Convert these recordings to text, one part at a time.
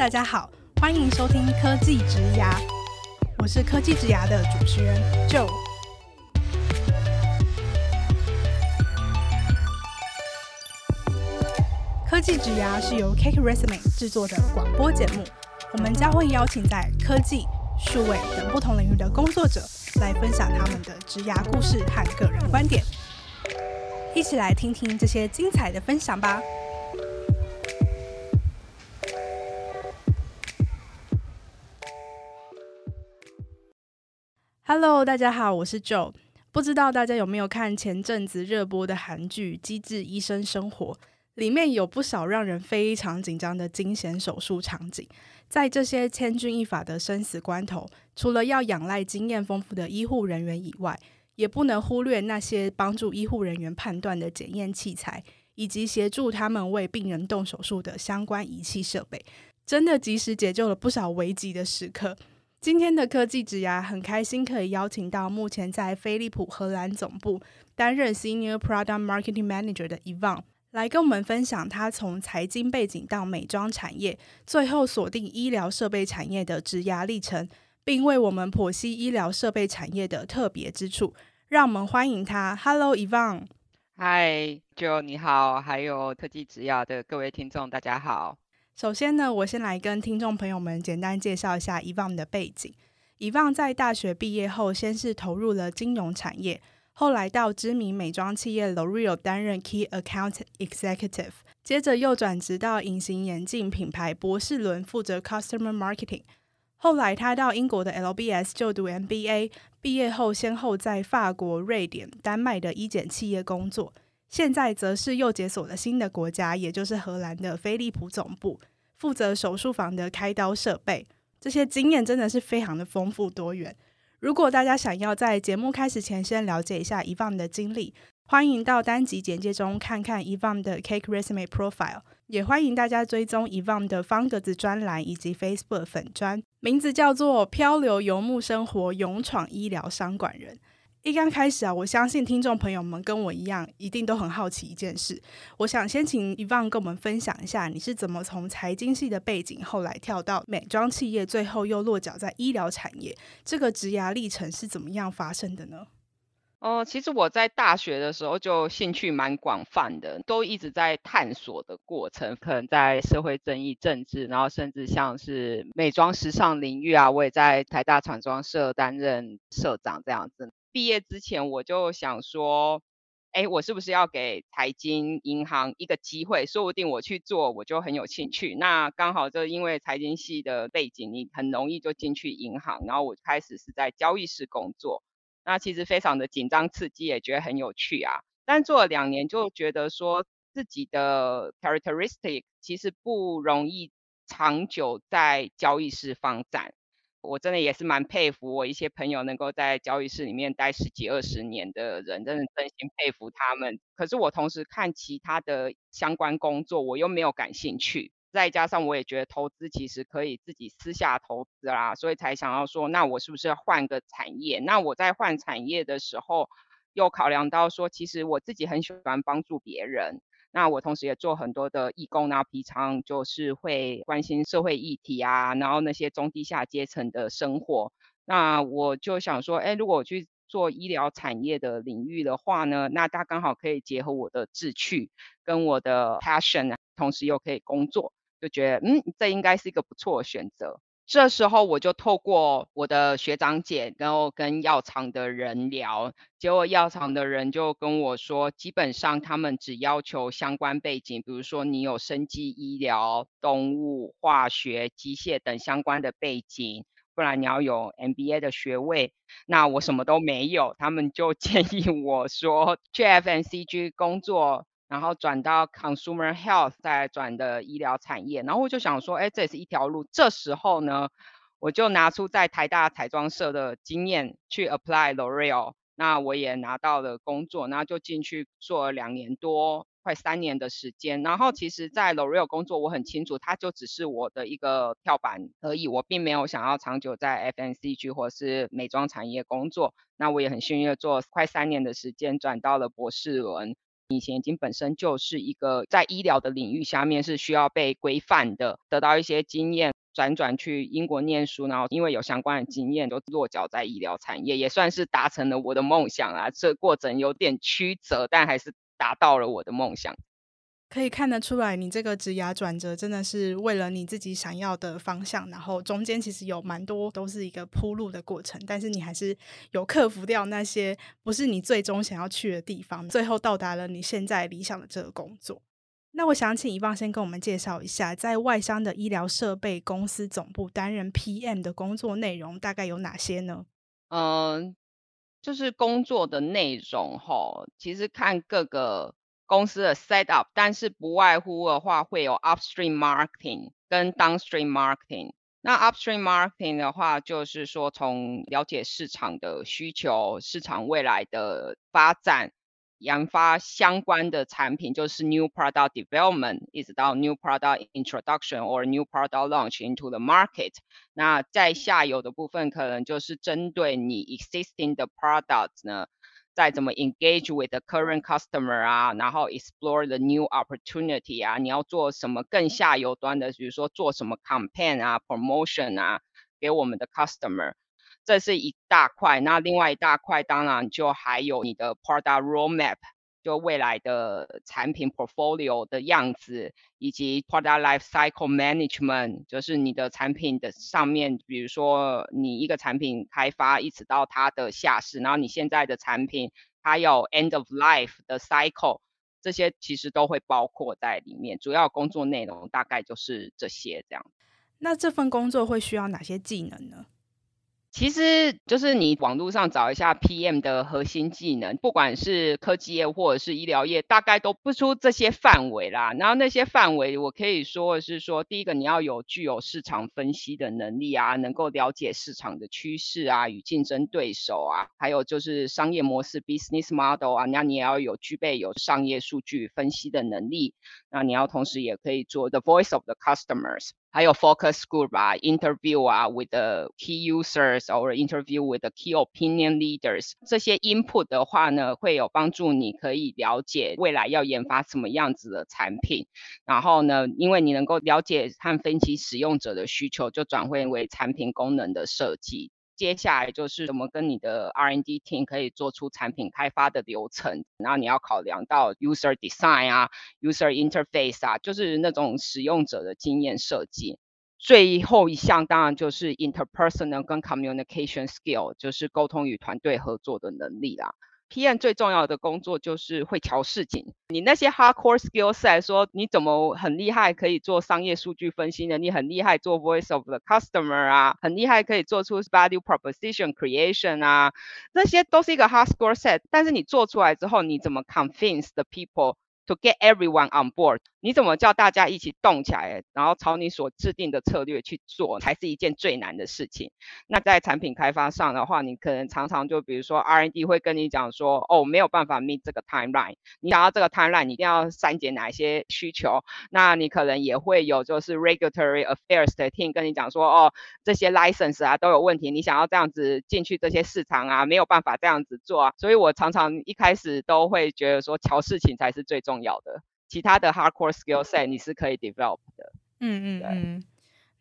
大家好，欢迎收听科技职涯，我是科技职涯的主持人 Joe。科技职涯是由 Cake Resume 制作的广播节目，我们将会邀请在科技、数位等不同领域的工作者来分享他们的职牙故事和个人观点。一起来听听这些精彩的分享吧！Hello，大家好，我是 Joe。不知道大家有没有看前阵子热播的韩剧《机智医生生活》？里面有不少让人非常紧张的惊险手术场景。在这些千钧一发的生死关头，除了要仰赖经验丰富的医护人员以外，也不能忽略那些帮助医护人员判断的检验器材，以及协助他们为病人动手术的相关仪器设备，真的及时解救了不少危急的时刻。今天的科技职涯很开心可以邀请到目前在飞利浦荷兰总部担任 Senior Product Marketing Manager 的 Yvonne，来跟我们分享他从财经背景到美妆产业，最后锁定医疗设备产业的职涯历程，并为我们剖析医疗设备产业的特别之处。让我们欢迎他。Hello，Yvonne。Hi，Joe，你好，还有科技职涯的各位听众，大家好。首先呢，我先来跟听众朋友们简单介绍一下 Yvonne 的背景。Yvonne 在大学毕业后，先是投入了金融产业，后来到知名美妆企业 L'Oreal 担任 Key Account Executive，接着又转职到隐形眼镜品牌博士伦，负责 Customer Marketing。后来，他到英国的 LBS 就读 MBA，毕业后先后在法国、瑞典、丹麦的医检企业工作，现在则是又解锁了新的国家，也就是荷兰的飞利浦总部，负责手术房的开刀设备。这些经验真的是非常的丰富多元。如果大家想要在节目开始前先了解一下 Yvonne 的经历，欢迎到单集简介中看看 Yvonne 的 Cake Resume Profile。也欢迎大家追踪 Yvonne 的方格子专栏以及 Facebook 粉专，名字叫做“漂流游牧生活，勇闯医疗商管人”。一刚开始啊，我相信听众朋友们跟我一样，一定都很好奇一件事。我想先请 Yvonne 跟我们分享一下，你是怎么从财经系的背景，后来跳到美妆企业，最后又落脚在医疗产业，这个职涯历程是怎么样发生的呢？哦，其实我在大学的时候就兴趣蛮广泛的，都一直在探索的过程，可能在社会正义、政治，然后甚至像是美妆时尚领域啊，我也在台大厂装社担任社长这样子。毕业之前我就想说，哎，我是不是要给财经银行一个机会？说不定我去做，我就很有兴趣。那刚好就因为财经系的背景，你很容易就进去银行，然后我开始是在交易室工作。那其实非常的紧张刺激，也觉得很有趣啊。但做了两年，就觉得说自己的 characteristic 其实不容易长久在交易室发展。我真的也是蛮佩服我一些朋友能够在交易室里面待十几二十年的人，真的真心佩服他们。可是我同时看其他的相关工作，我又没有感兴趣。再加上我也觉得投资其实可以自己私下投资啦，所以才想要说，那我是不是要换个产业？那我在换产业的时候，又考量到说，其实我自己很喜欢帮助别人。那我同时也做很多的义工，然后平常就是会关心社会议题啊，然后那些中低下阶层的生活。那我就想说，哎，如果我去做医疗产业的领域的话呢，那它刚好可以结合我的志趣跟我的 passion，同时又可以工作。就觉得嗯，这应该是一个不错的选择。这时候我就透过我的学长姐，然后跟药厂的人聊，结果药厂的人就跟我说，基本上他们只要求相关背景，比如说你有生技医疗、动物化学、机械等相关的背景，不然你要有 MBA 的学位。那我什么都没有，他们就建议我说去 FMCG 工作。然后转到 consumer health，再转的医疗产业，然后我就想说，哎，这也是一条路。这时候呢，我就拿出在台大彩妆社的经验去 apply L'Oreal，那我也拿到了工作，然后就进去做了两年多，快三年的时间。然后其实，在 L'Oreal 工作，我很清楚，它就只是我的一个跳板而已，我并没有想要长久在 FMCG 或是美妆产业工作。那我也很幸运的做快三年的时间，转到了博士伦。隐形眼镜本身就是一个在医疗的领域下面是需要被规范的，得到一些经验，辗转去英国念书，然后因为有相关的经验，都落脚在医疗产业，也算是达成了我的梦想啊。这过程有点曲折，但还是达到了我的梦想。可以看得出来，你这个职涯转折真的是为了你自己想要的方向，然后中间其实有蛮多都是一个铺路的过程，但是你还是有克服掉那些不是你最终想要去的地方，最后到达了你现在理想的这个工作。那我想请遗忘先跟我们介绍一下，在外商的医疗设备公司总部担任 PM 的工作内容大概有哪些呢？嗯，就是工作的内容齁，其实看各个。公司的 set up，但是不外乎的话会有 upstream marketing 跟 downstream marketing。那 upstream marketing 的话，就是说从了解市场的需求、市场未来的发展、研发相关的产品，就是 new product development，一直到 new product introduction or new product launch into the market。那在下游的部分，可能就是针对你 existing 的 products 呢。 再怎么 engage with the current customer 啊，然后 explore the new opportunity 啊，你要做什么更下游端的，比如说做什么 campaign 啊，promotion 啊，给我们的 customer，这是一大块。那另外一大块当然就还有你的 product roadmap。未来的产品 portfolio 的样子，以及 product life cycle management，就是你的产品的上面，比如说你一个产品开发一直到它的下市，然后你现在的产品它有 end of life 的 cycle，这些其实都会包括在里面。主要工作内容大概就是这些这样。那这份工作会需要哪些技能呢？其实就是你网络上找一下 PM 的核心技能，不管是科技业或者是医疗业，大概都不出这些范围啦。然后那些范围，我可以说是说，第一个你要有具有市场分析的能力啊，能够了解市场的趋势啊与竞争对手啊，还有就是商业模式 business model 啊，那你也要有具备有商业数据分析的能力。那你要同时也可以做 the voice of the customers。还有 focus group 啊，interview 啊，with the key users or interview with the key opinion leaders，这些 input 的话呢，会有帮助，你可以了解未来要研发什么样子的产品。然后呢，因为你能够了解和分析使用者的需求，就转换为产品功能的设计。接下来就是怎么跟你的 R&D team 可以做出产品开发的流程，然后你要考量到 user design 啊，user interface 啊，就是那种使用者的经验设计。最后一项当然就是 interpersonal 跟 communication skill，就是沟通与团队合作的能力啦。PM 最重要的工作就是会调事情。你那些 hardcore skills 来说，你怎么很厉害可以做商业数据分析呢？你很厉害做 voice of the customer 啊，很厉害可以做出 value proposition creation 啊，那些都是一个 hardcore set。但是你做出来之后，你怎么 convince the people to get everyone on board？你怎么叫大家一起动起来，然后朝你所制定的策略去做，才是一件最难的事情。那在产品开发上的话，你可能常常就比如说 R&D 会跟你讲说，哦，没有办法 meet 这个 timeline。你想要这个 timeline，你一定要删减哪些需求。那你可能也会有就是 regulatory affairs 的 team 跟你讲说，哦，这些 license 啊都有问题，你想要这样子进去这些市场啊，没有办法这样子做啊。所以我常常一开始都会觉得说，乔事情才是最重要的。其他的 hardcore skill set 你是可以 develop 的。嗯嗯嗯。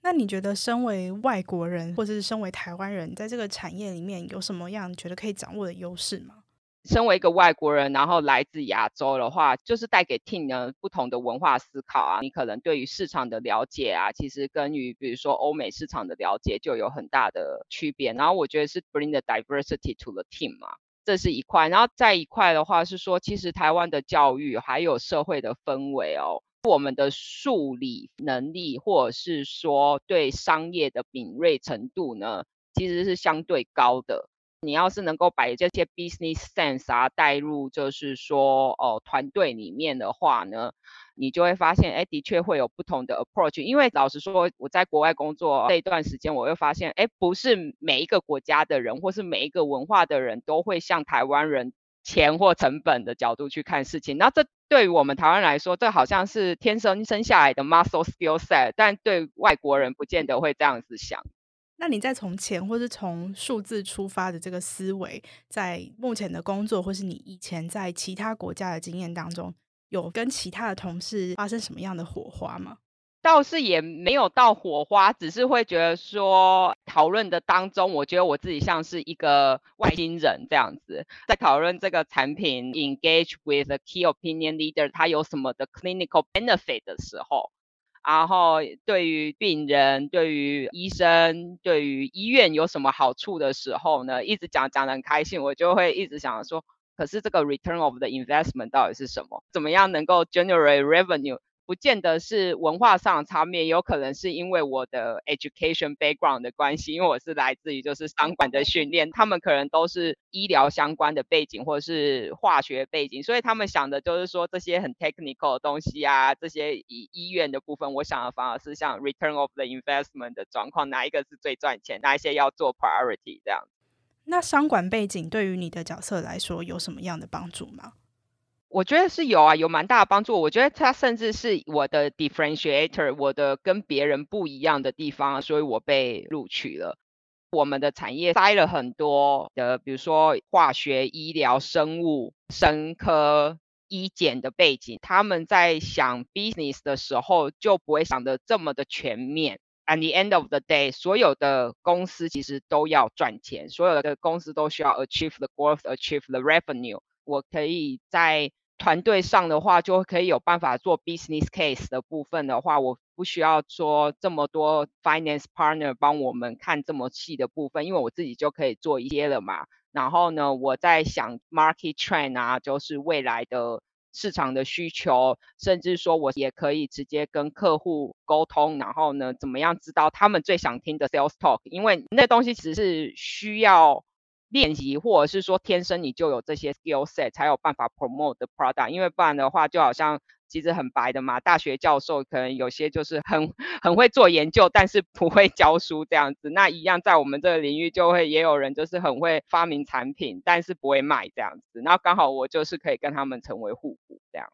那你觉得身为外国人，或者是身为台湾人，在这个产业里面有什么样你觉得可以掌握的优势吗？身为一个外国人，然后来自亚洲的话，就是带给 team 呢不同的文化思考啊。你可能对于市场的了解啊，其实跟于比如说欧美市场的了解就有很大的区别。然后我觉得是 bring the diversity to the team 嘛。这是一块，然后再一块的话是说，其实台湾的教育还有社会的氛围哦，我们的数理能力或者是说对商业的敏锐程度呢，其实是相对高的。你要是能够把这些 business sense 啊带入，就是说哦团队里面的话呢。你就会发现，哎，的确会有不同的 approach。因为老实说，我在国外工作这一段时间，我会发现，哎，不是每一个国家的人，或是每一个文化的人都会像台湾人钱或成本的角度去看事情。那这对于我们台湾来说，这好像是天生生下来的 muscle skill set，但对外国人不见得会这样子想。那你再从钱或是从数字出发的这个思维，在目前的工作或是你以前在其他国家的经验当中，有跟其他的同事发生什么样的火花吗？倒是也没有到火花，只是会觉得说讨论的当中，我觉得我自己像是一个外星人这样子，在讨论这个产品，engage with a key opinion leader，他有什么的 clinical benefit 的时候，然后对于病人、对于医生、对于医院有什么好处的时候呢，一直讲讲得很开心，我就会一直想说，可是这个 return of the investment 到底是什么？怎么样能够 generate revenue？不见得是文化上的差别，有可能是因为我的 education background 的关系，因为我是来自于就是商管的训练，他们可能都是医疗相关的背景或者是化学背景，所以他们想的就是说这些很 technical 的东西啊，这些医医院的部分，我想的反而是像 return of the investment 的状况，哪一个是最赚钱，哪一些要做 priority 这样。那商管背景对于你的角色来说有什么样的帮助吗？我觉得是有啊，有蛮大的帮助。我觉得它甚至是我的 differentiator，我的跟别人不一样的地方，所以我被录取了。我们的产业塞了很多的，比如说化学、医疗、生物、生科、医检的背景，他们在想 business 的时候就不会想得这么的全面。At the end of the day，所有的公司其实都要赚钱，所有的公司都需要 achieve the growth，achieve the revenue。我可以在团队上的话，就可以有办法做 business case 的部分的话，我不需要说这么多 finance partner 帮我们看这么细的部分，因为我自己就可以做一些了嘛。然后呢，我在想 market trend 啊，就是未来的市场的需求，甚至说我也可以直接跟客户沟通，然后呢，怎么样知道他们最想听的 sales talk，因为那东西其实是需要。练习，或者是说天生你就有这些 skill set，才有办法 promote the product。因为不然的话，就好像其实很白的嘛，大学教授可能有些就是很很会做研究，但是不会教书这样子。那一样在我们这个领域，就会也有人就是很会发明产品，但是不会卖这样子。然后刚好我就是可以跟他们成为互补这样。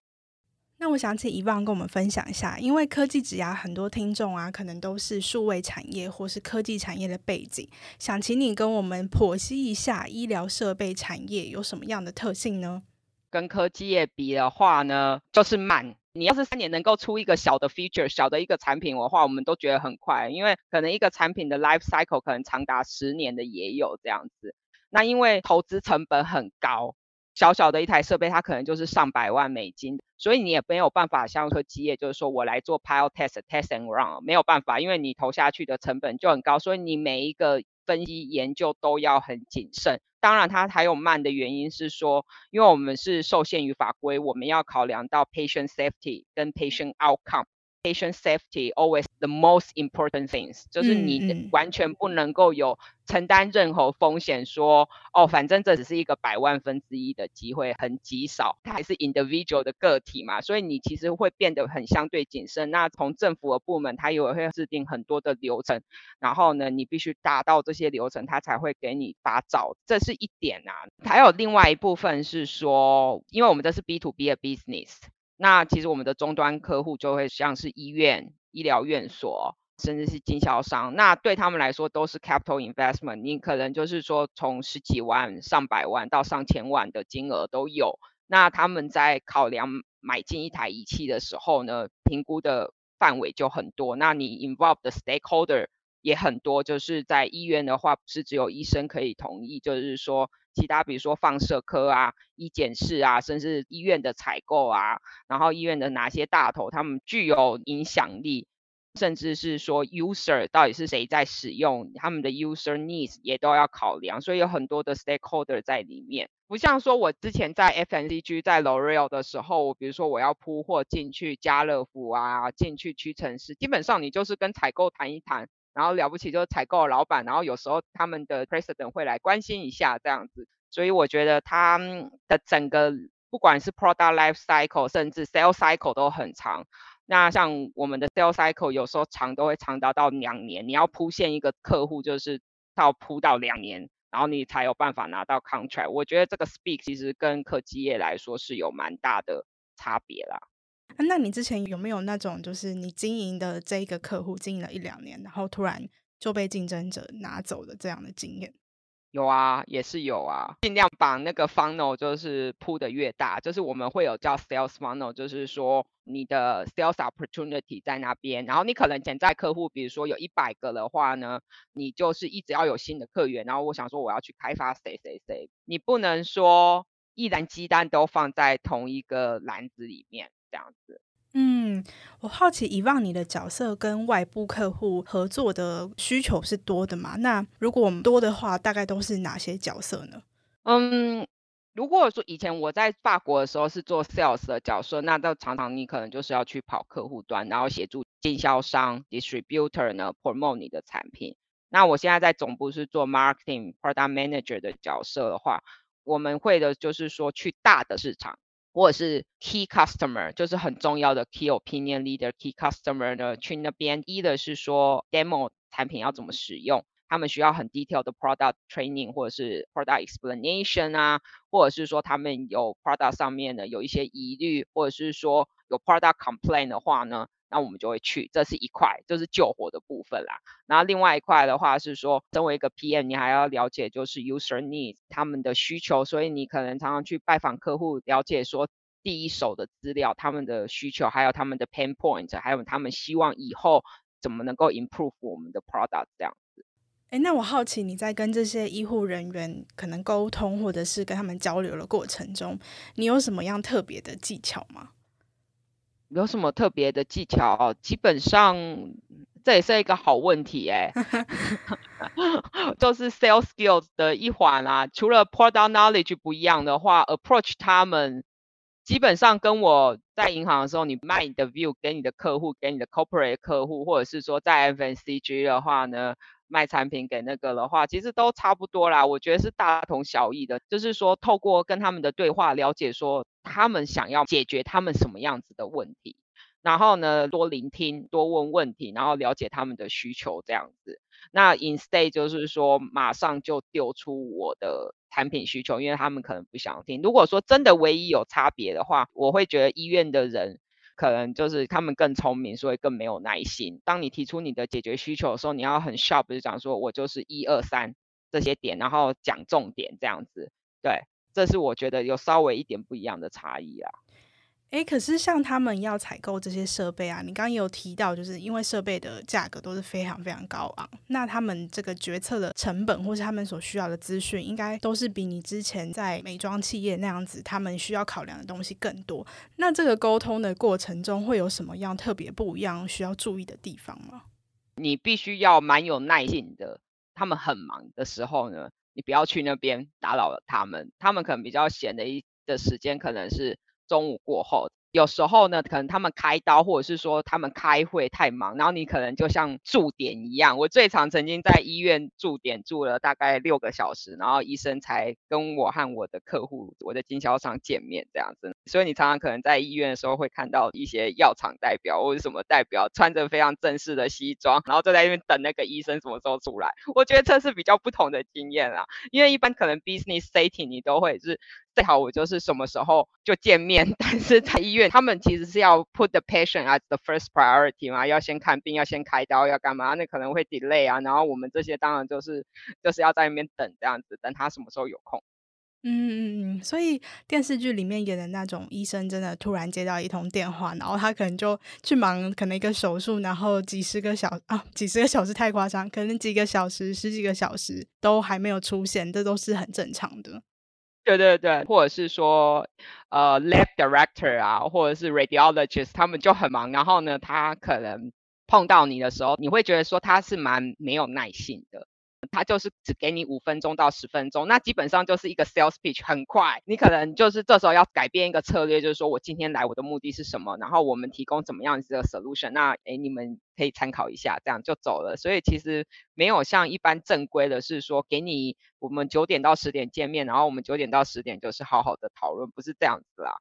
那我想请 Yvonne 跟我们分享一下，因为科技职涯很多听众啊，可能都是数位产业或是科技产业的背景，想请你跟我们剖析一下医疗设备产业有什么样的特性呢？跟科技业比的话呢，就是慢。你要是三年能够出一个小的 feature，小的一个产品的话，我们都觉得很快，因为可能一个产品的 life cycle 可能长达十年的也有这样子。那因为投资成本很高。小小的一台设备，它可能就是上百万美金，所以你也没有办法像科技业，就是说我来做 pilot test test and run，没有办法，因为你投下去的成本就很高，所以你每一个分析研究都要很谨慎。当然，它还有慢的原因是说，因为我们是受限于法规，我们要考量到 patient safety 跟 patient outcome。Patient safety always the most important things，就是你完全不能够有承担任何风险，说哦，反正这只是一个百万分之一的机会，很极少，它还是 individual 的个体嘛，所以你其实会变得很相对谨慎。那从政府的部门，它也会制定很多的流程，然后呢，你必须达到这些流程，它才会给你发照，这是一点啊。还有另外一部分是说，因为我们这是 B to B 的 business。那其实我们的终端客户就会像是医院、医疗院所，甚至是经销商。那对他们来说都是 capital investment，你可能就是说从十几万、上百万到上千万的金额都有。那他们在考量买进一台仪器的时候呢，评估的范围就很多。那你 involve 的 stakeholder 也很多，就是在医院的话，是只有医生可以同意，就是说。其他比如说放射科啊、医检室啊，甚至医院的采购啊，然后医院的哪些大头，他们具有影响力，甚至是说 user 到底是谁在使用，他们的 user needs 也都要考量，所以有很多的 stakeholder 在里面。不像说我之前在 F N C G 在 L'Oreal 的时候，比如说我要铺货进去家乐福啊，进去屈臣氏，基本上你就是跟采购谈一谈。然后了不起就是采购老板，然后有时候他们的 president 会来关心一下这样子，所以我觉得他的整个不管是 product life cycle，甚至 sales cycle 都很长。那像我们的 sales cycle 有时候长都会长达到两年，你要铺线一个客户就是到铺到两年，然后你才有办法拿到 contract。我觉得这个 speak 其实跟科技业来说是有蛮大的差别啦。那你之前有没有那种，就是你经营的这一个客户经营了一两年，然后突然就被竞争者拿走的这样的经验？有啊，也是有啊，尽量把那个 funnel 就是铺得越大，就是我们会有叫 sales funnel，就是说你的 sales opportunity 在那边，然后你可能潜在客户，比如说有一百个的话呢，你就是一直要有新的客源，然后我想说我要去开发谁谁谁，你不能说一篮鸡蛋都放在同一个篮子里面这样子。嗯，我好奇，Yvonne 你的角色跟外部客户合作的需求是多的吗？那如果我们多的话，大概都是哪些角色呢？嗯，如果说以前我在法国的时候是做 sales 的角色，那到常常你可能就是要去跑客户端，然后协助经销商 distributor 呢 promote 你的产品。那我现在在总部是做 marketing product manager 的角色的话，我们会的就是说去大的市场。或者是 key customer，就是很重要的 key opinion leader key customer 呢，去那边一的是说 demo 产品要怎么使用，他们需要很 detailed 的 product training 或者是 product explanation 啊，或者是说他们有 product 上面的有一些疑虑，或者是说有 product complaint 的话呢。那我们就会去，这是一块，就是救火的部分啦。然后另外一块的话是说，身为一个 PM，你还要了解就是 user needs 他们的需求，所以你可能常常去拜访客户，了解说第一手的资料，他们的需求，还有他们的 pain point，还有他们希望以后怎么能够 improve 我们的 product 这样子。诶，那我好奇你在跟这些医护人员可能沟通，或者是跟他们交流的过程中，你有什么样特别的技巧吗？有什么特别的技巧？基本上这也是一个好问题哎，就是 sales skills 的一环啊。除了 product knowledge 不一样的话，approach 他们基本上跟我在银行的时候，你卖你的 view 给你的客户，给你的 corporate 客户，或者是说在 FMCG 的话呢，卖产品给那个的话，其实都差不多啦。我觉得是大同小异的，就是说透过跟他们的对话，了解说他们想要解决他们什么样子的问题，然后呢，多聆听，多问问题，然后了解他们的需求这样子。那 instead 就是说马上就丢出我的产品需求，因为他们可能不想听。如果说真的唯一有差别的话，我会觉得医院的人。可能就是他们更聪明，所以更没有耐心。当你提出你的解决需求的时候，你要很 sharp，就讲说我就是一二三这些点，然后讲重点这样子。对，这是我觉得有稍微一点不一样的差异啊。诶，可是像他们要采购这些设备啊，你刚刚也有提到，就是因为设备的价格都是非常非常高昂，那他们这个决策的成本，或是他们所需要的资讯，应该都是比你之前在美妆企业那样子，他们需要考量的东西更多。那这个沟通的过程中，会有什么样特别不一样需要注意的地方吗？你必须要蛮有耐性的，他们很忙的时候呢，你不要去那边打扰了他们，他们可能比较闲的一的时间可能是。中午过后。有时候呢，可能他们开刀，或者是说他们开会太忙，然后你可能就像驻点一样。我最常曾经在医院驻点住了大概六个小时，然后医生才跟我和我的客户、我的经销商见面这样子。所以你常常可能在医院的时候会看到一些药厂代表或者什么代表穿着非常正式的西装，然后就在那边等那个医生什么时候出来。我觉得这是比较不同的经验啦，因为一般可能 business setting 你都会是最好我就是什么时候就见面，但是在医院。他们其实是要 put the patient as the first priority 嘛，要先看病，要先开刀，要干嘛？那可能会 delay 啊。然后我们这些当然就是就是要在那边等这样子，等他什么时候有空。嗯嗯嗯。所以电视剧里面演的那种医生，真的突然接到一通电话，然后他可能就去忙可能一个手术，然后几十个小啊，几十个小时太夸张，可能几个小时、十几个小时都还没有出现，这都是很正常的。对对对，或者是说，呃，lab director 啊，或者是 radiologist，他们就很忙。然后呢，他可能碰到你的时候，你会觉得说他是蛮没有耐心的。他就是只给你五分钟到十分钟，那基本上就是一个 sales pitch，很快。你可能就是这时候要改变一个策略，就是说我今天来我的目的是什么，然后我们提供怎么样子的 solution，那诶你们可以参考一下，这样就走了。所以其实没有像一般正规的是说给你我们九点到十点见面，然后我们九点到十点就是好好的讨论，不是这样子啦。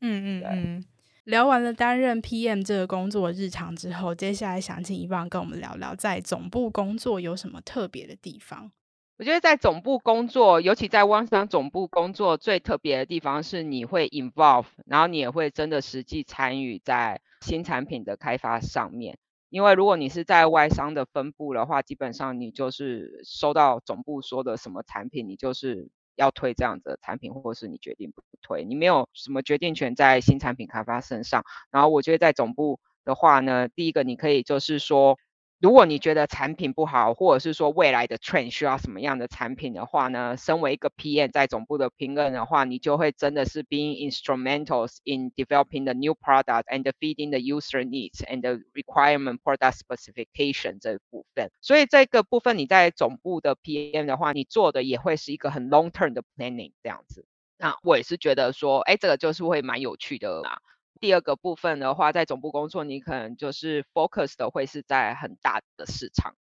嗯嗯嗯。聊完了担任 PM 这个工作日常之后，接下来想请一旺跟我们聊聊在总部工作有什么特别的地方。我觉得在总部工作，尤其在汪商总部工作，最特别的地方是你会 involve，然后你也会真的实际参与在新产品的开发上面。因为如果你是在外商的分部的话，基本上你就是收到总部说的什么产品，你就是要推这样子的产品，或者是你决定不推，你没有什么决定权在新产品开发身上。然后我觉得在总部的话呢，第一个你可以就是说。如果你觉得产品不好，或者是说未来的 trend 需要什么样的产品的话呢，身为一个 PM 在总部的评论的话，你就会真的是 being instrumental in developing the new product and feeding the user needs and the requirement product specification 这部分。所以这个部分你在总部的 PM 的话，你做的也会是一个很 long term 的 planning 这样子。那我也是觉得说，哎，这个就是会蛮有趣的啦。第二个部分的话，在总部工作，你可能就是 focus 的会是在很大的市场。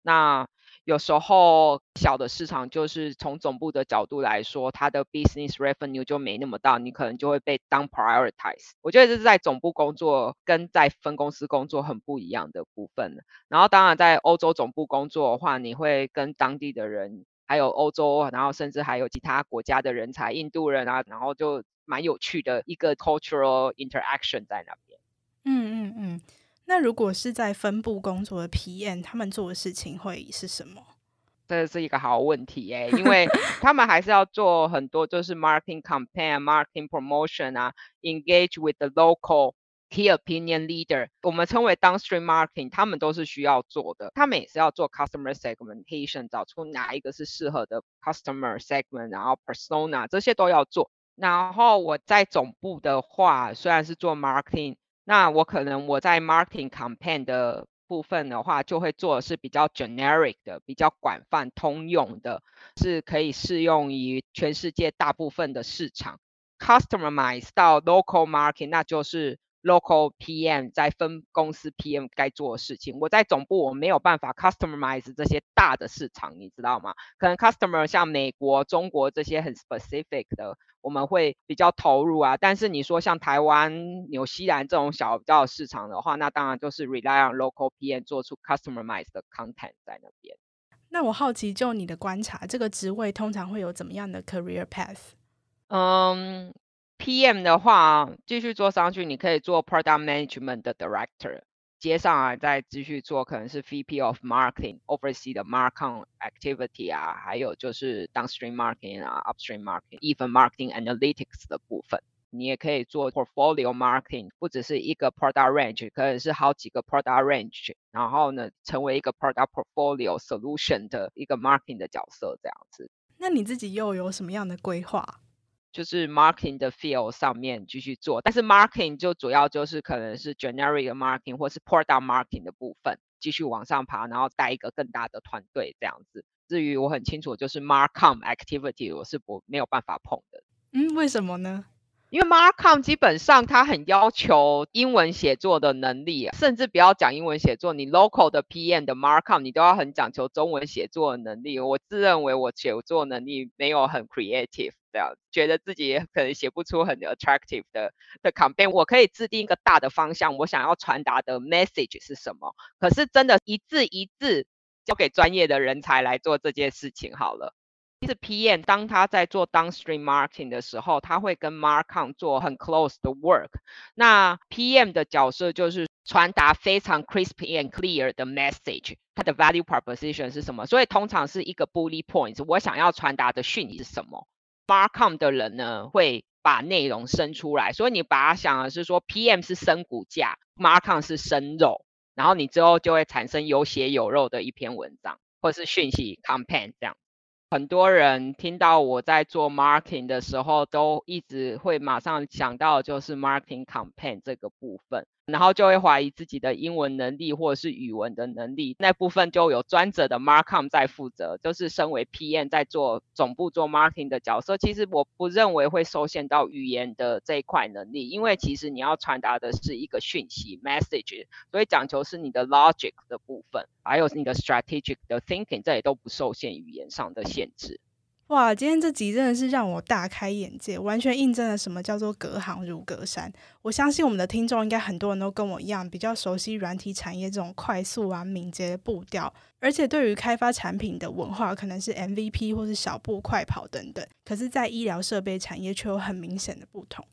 那有时候小的市场，就是从总部的角度来说，它的 business revenue 就没那么大，你可能就会被 down prioritize。我觉得这是在总部工作跟在分公司工作很不一样的部分。然后当然在欧洲总部工作的话，你会跟当地的人，还有欧洲，然后甚至还有其他国家的人才，印度人啊，然后就。蛮有趣的一个 cultural interaction 在那边。嗯嗯嗯，那如果是在分部工作的 PM，他们做的事情会是什么？这是一个好问题耶，因为他们还是要做很多，就是 marketing campaign、marketing promotion 啊，engage with the local key opinion leader，我们称为 downstream marketing，他们都是需要做的。他们也是要做 customer segmentation，找出哪一个是适合的 customer segment，然后 persona 这些都要做。然后我在总部的话，虽然是做 marketing，那我可能我在 marketing campaign 的部分的话，就会做的是比较 generic 的、比较广泛通用的，是可以适用于全世界大部分的市场。customize 到 local market，那就是 local PM 在分公司 PM 该做的事情。我在总部我没有办法 customize 这些大的市场，你知道吗？可能 customer 像美国、中国这些很 specific 的。我们会比较投入啊，但是你说像台湾、纽西兰这种小比较市场的话，那当然就是 rely on local PM 做出 customized 的 content 在那边。那我好奇，就你的观察，这个职位通常会有怎么样的 career path？嗯，PM 的话，继续做上去，你可以做 product management 的 director。接上来再继续做，可能是 VP of Marketing，oversee 的 marketing activity 啊，还有就是 downstream marketing 啊，upstream marketing，even marketing analytics 的部分。你也可以做 portfolio marketing，不只是一个 product range，可能是好几个 product range，然后呢，成为一个 product portfolio solution 的一个 marketing 的角色这样子。那你自己又有什么样的规划？就是 marketing 的 field 上面继续做，但是 marketing 就主要就是可能是 generic marketing 或是 product marketing 的部分继续往上爬，然后带一个更大的团队这样子。至于我很清楚，就是 marcom activity 我是不没有办法碰的。嗯，为什么呢？因为 marcom 基本上它很要求英文写作的能力，甚至不要讲英文写作，你 local 的 PM 的 marcom 你都要很讲求中文写作的能力。我自认为我写作能力没有很 creative。这样觉得自己可能写不出很 attractive 的的 campaign，我可以制定一个大的方向，我想要传达的 message 是什么？可是真的一字一字交给专业的人才来做这件事情好了。其实 PM 当他在做 downstream marketing 的时候，他会跟 marcom 做很 close 的 work。那 PM 的角色就是传达非常 crisp and clear 的 message，它的 value proposition 是什么？所以通常是一个 bullet points，我想要传达的讯息是什么？Marcom 的人呢，会把内容生出来，所以你把它想的是说，PM 是生骨架，Markom 是生肉，然后你之后就会产生有血有肉的一篇文章，或是讯息 campaign 这样。很多人听到我在做 marketing 的时候，都一直会马上想到就是 marketing campaign 这个部分。然后就会怀疑自己的英文能力或者是语文的能力，那部分就有专责的 marcom 在负责，就是身为 PM 在做总部做 marketing 的角色。其实我不认为会受限到语言的这一块能力，因为其实你要传达的是一个讯息 message，所以讲求是你的 logic 的部分，还有你的 strategic 的 thinking，这也都不受限语言上的限制。哇，今天这集真的是让我大开眼界，完全印证了什么叫做隔行如隔山。我相信我们的听众应该很多人都跟我一样，比较熟悉软体产业这种快速啊、敏捷的步调，而且对于开发产品的文化，可能是 MVP 或是小步快跑等等。可是，在医疗设备产业却有很明显的不同。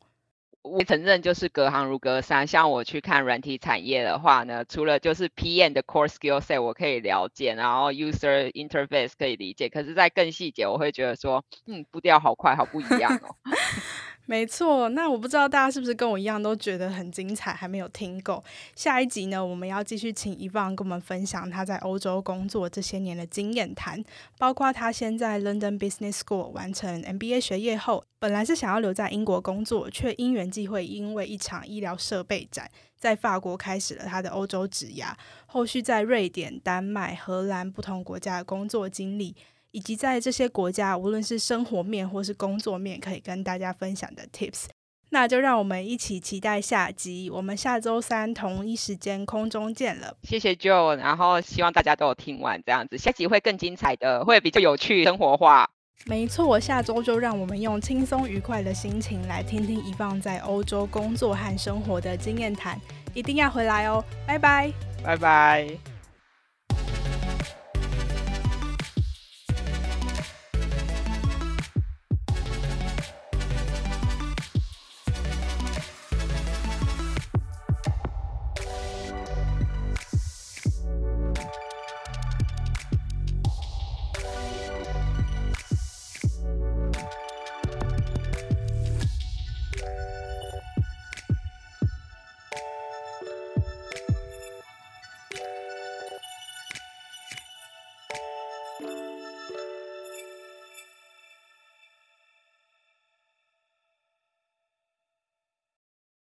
我承认就是隔行如隔山。像我去看软体产业的话呢，除了就是 PM 的 core skill set 我可以了解，然后 user interface 可以理解，可是，在更细节，我会觉得说，嗯，步调好快，好不一样哦。没错，那我不知道大家是不是跟我一样都觉得很精彩，还没有听够。下一集呢，我们要继续请 Yvonne 跟我们分享他在欧洲工作这些年的经验谈，包括他先在 London Business School 完成 MBA 学业后，本来是想要留在英国工作，却因缘际会，因为一场医疗设备展，在法国开始了他的欧洲职涯，后续在瑞典、丹麦、荷兰不同国家的工作经历。以及在这些国家，无论是生活面或是工作面，可以跟大家分享的 tips，那就让我们一起期待下集。我们下周三同一时间空中见了。谢谢 Joe，然后希望大家都有听完这样子，下集会更精彩的，会比较有趣、生活化。没错，我下周就让我们用轻松愉快的心情来听听 Yvonne 在欧洲工作和生活的经验谈，一定要回来哦，拜拜，拜拜。